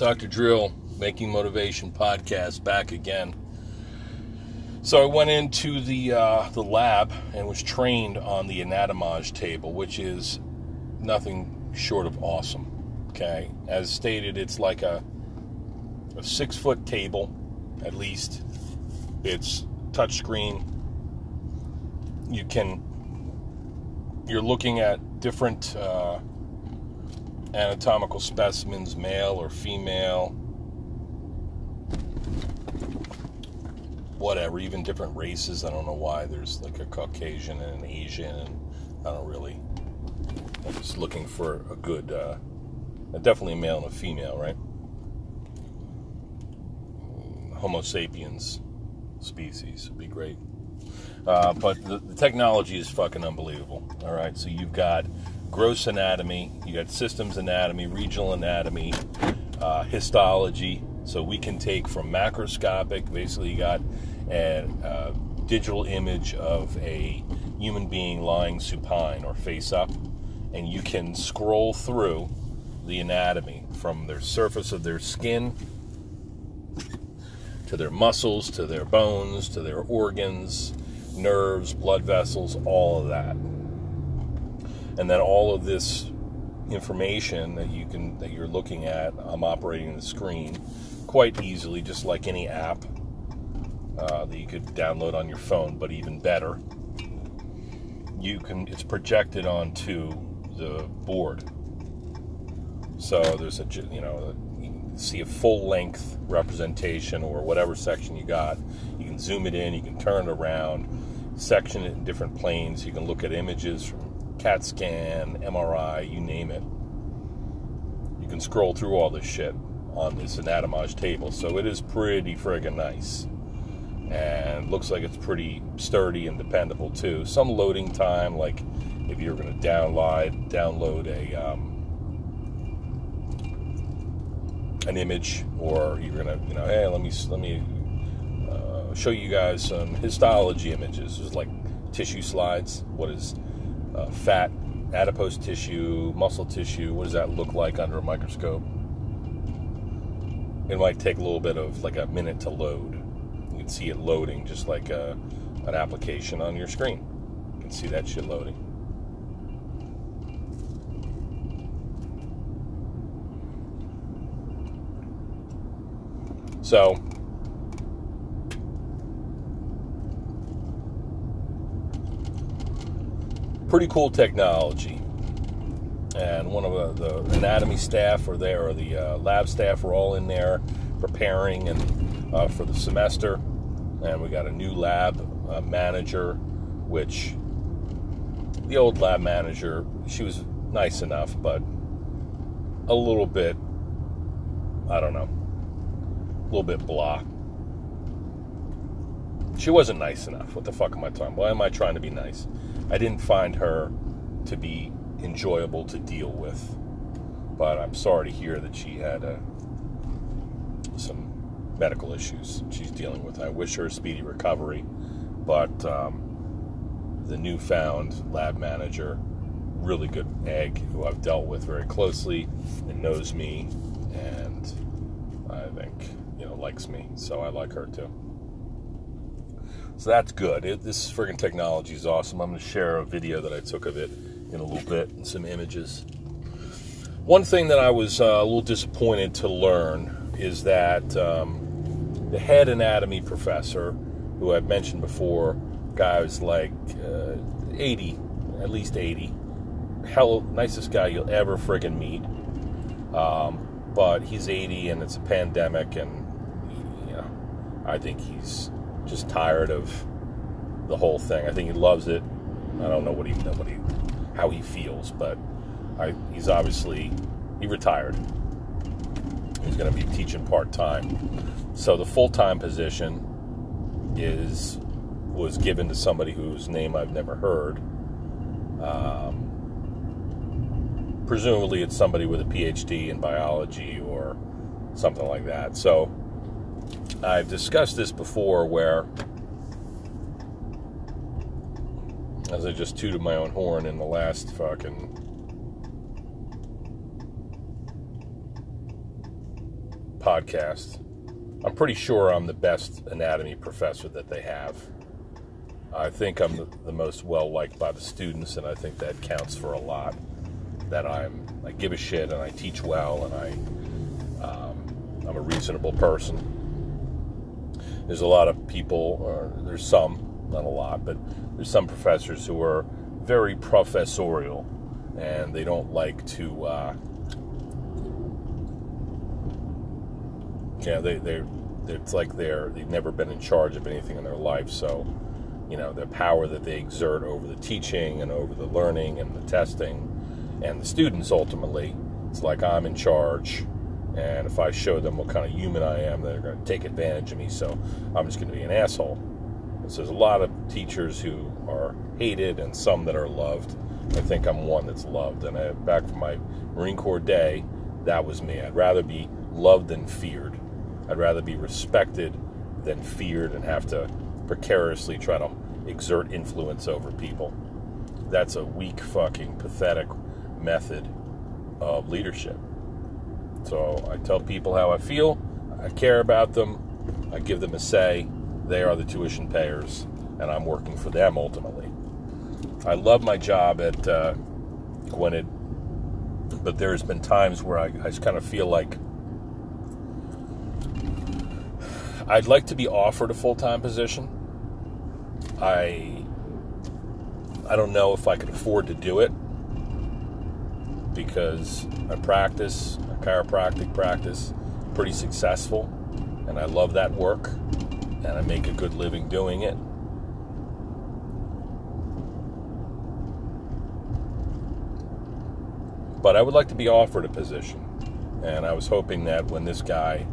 Dr. Drill, Making Motivation podcast, back again. So I went into the uh, the lab and was trained on the anatomage table, which is nothing short of awesome. Okay, as stated, it's like a a six foot table, at least. It's touchscreen. You can you're looking at different uh, anatomical specimens, male or female, whatever, even different races. I don't know why there's like a Caucasian and an Asian, and I don't really. I'm just looking for a good, uh, definitely a male and a female, right? Homo sapiens species would be great. Uh, but the, the technology is fucking unbelievable. All right, so you've got gross anatomy, you got systems anatomy, regional anatomy, uh, histology. So we can take from macroscopic, basically, you got a, a digital image of a human being lying supine or face up, and you can scroll through the anatomy from their surface of their skin to their muscles, to their bones, to their organs, nerves, blood vessels, all of that and then all of this information that you can that you're looking at i'm operating the screen quite easily just like any app uh, that you could download on your phone but even better you can it's projected onto the board. So there's a you know see a full length representation or whatever section you got. You can zoom it in you can turn it around section it in different planes. You can look at images from CAT scan, MRI, you name it. You can scroll through all this shit on this anatomage table. So it is pretty friggin' nice. And looks like it's pretty sturdy and dependable too. Some loading time, like if you're to download download a um, an image, or you're to you know, hey, let me let me uh, show you guys some histology images. There's like tissue slides. What is uh, fat, adipose tissue, muscle tissue. What does that look like under a microscope? It might take a little bit of like a minute to load. You can see it loading just like a, an application on your screen. You can see that shit loading. So, pretty cool technology. And one of the, the anatomy staff are there, or the uh, lab staff are all in there preparing and uh, for the semester. And we got a new lab uh, manager, which the old lab manager, she was nice enough, but a little bit, I don't know, a little bit blah. She wasn't nice enough. What the fuck am I talking? Why am I trying to be nice? I didn't find her to be enjoyable to deal with. But I'm sorry to hear that she had uh, some medical issues she's dealing with. I wish her a speedy recovery. But um, the newfound lab manager, really good egg, who I've dealt with very closely and knows me, and I think you know likes me, so I like her too. So that's good. It, this friggin' technology is awesome. I'm going to share a video that I took of it in a little bit and some images. One thing that I was uh, a little disappointed to learn is that um, the head anatomy professor, who I've mentioned before, guy was like uh, 80, at least 80. Hell, nicest guy you'll ever friggin' meet. Um, but he's 80 and it's a pandemic, and you know, I think he's just tired of the whole thing. I think he loves it. I don't know what he, what he how he feels, but I, he's obviously he retired. He's going to be teaching part time. So the full time position is was given to somebody whose name I've never heard. Um, presumably, it's somebody with a PhD in biology or something like that. So I've discussed this before where, as I just tooted my own horn in the last fucking podcast. I'm pretty sure I'm the best anatomy professor that they have. I think I'm the, most well liked by the students, and I think that counts for a lot. That I'm I give a shit and I teach well and I um, I'm a reasonable person. There's a lot of people, or there's some, not a lot, but there's some professors who are very professorial and they don't like to. Uh, yeah, they they're, it's like they're they've never been in charge of anything in their life, so you know the power that they exert over the teaching and over the learning and the testing and the students ultimately it's like i'm in charge and if i show them what kind of human i am they're going to take advantage of me so i'm just going to be an asshole. So there's a lot of teachers who are hated and some that are loved. I think i'm one that's loved. And I, back from my marine corps day that was me. I'd rather be loved than feared. I'd rather be respected than feared and have to precariously try to exert influence over people. That's a weak, fucking, pathetic method of leadership. So I tell people how I feel, I care about them, I give them a say. They are the tuition payers, and I'm working for them ultimately. I love my job at uh, Gwynedd, but there's been times where I, I just kind of feel like I'd like to be offered a full time position I I don't know if I could afford to do it because I practice, a chiropractic practice, pretty successful, and I love that work, and I make a good living doing it. But I would like to be offered a position, and I was hoping that when this guy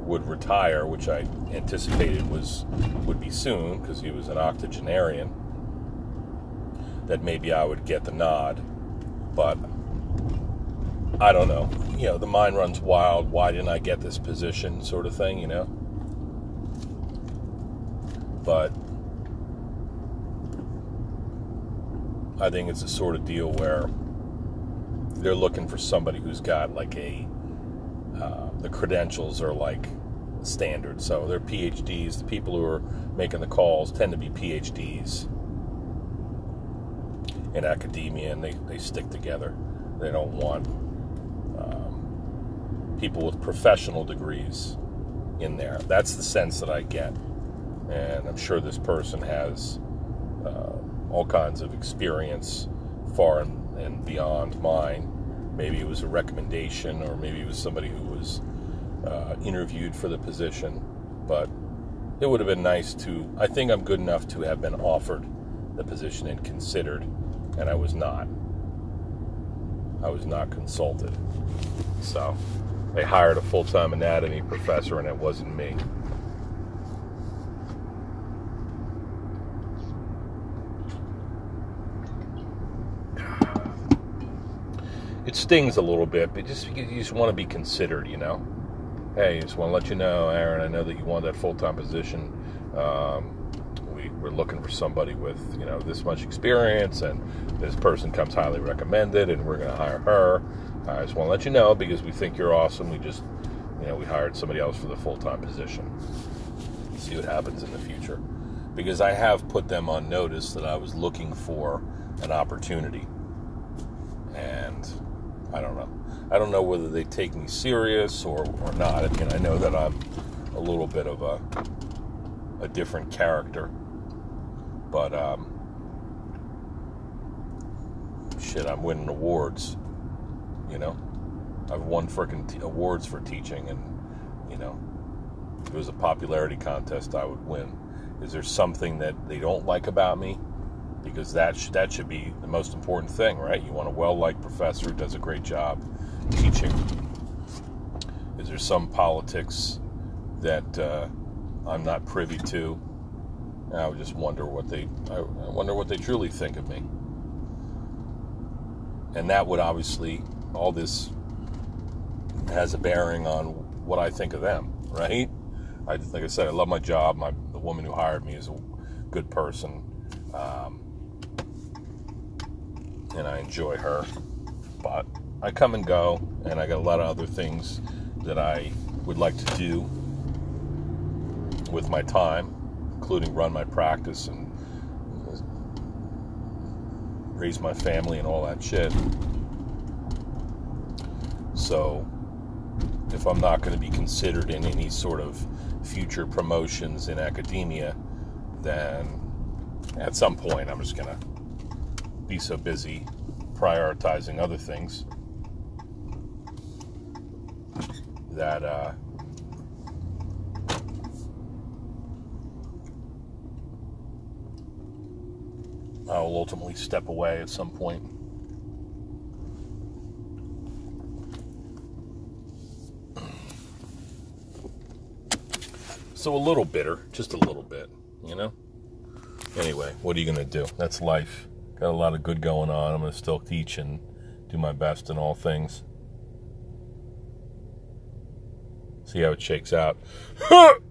would retire, which I anticipated was would be soon because he was an octogenarian, that maybe I would get the nod. But I don't know. You know, the mind runs wild. Why didn't I get this position, sort of thing. You know. But I think it's a sort of deal where they're looking for somebody who's got like a uh, the credentials are like standard. So they're PhDs. The people who are making the calls tend to be PhDs in academia, and they, they stick together. They don't want um, people with professional degrees in there. That's the sense that I get. And I'm sure this person has uh, all kinds of experience far and, and beyond mine. Maybe it was a recommendation, or maybe it was somebody who was uh, interviewed for the position, but it would have been nice to. I think I'm good enough to have been offered the position and considered, and I was not. I was not consulted. So they hired a full time anatomy professor, and it wasn't me. It stings a little bit, but just you just want to be considered, you know hey, just want to let you know, Aaron, I know that you want that full time position. Um, we're looking for somebody with you know this much experience, and this person comes highly recommended, and we're going to hire her. I just want to let you know because we think you're awesome. We just, you know, we hired somebody else for the full time position. See what happens in the future. Because I have put them on notice that I was looking for an opportunity. And I don't know. I don't know whether they take me serious or, or not. I mean, I know that I'm a little bit of a a different character, but um, shit, I'm winning awards. You know, I've won freaking t- awards for teaching, and you know, if it was a popularity contest, I would win. Is there something that they don't like about me? Because that sh- that should be the most important thing, right? You want a well-liked professor who does a great job teaching? Is there some politics that uh, I'm not privy to? I would just wonder what they I wonder what they truly think of me. And that would obviously all this has a bearing on what I think of them, right? I like I said, I love my job. My the woman who hired me is a good person, um, and I enjoy her. But I come and go, and I got a lot of other things that I would like to do with my time, including run my practice and raise my family and all that shit. So, if I'm not going to be considered in any sort of future promotions in academia, then at some point I'm just going to be so busy prioritizing other things that uh, Uh, I'll ultimately step away at some point. So a little bitter, just a little bit, you know? Anyway, what are you going to do? That's life. Got a lot of good going on. I'm going to still teach and do my best in all things. See how it shakes out.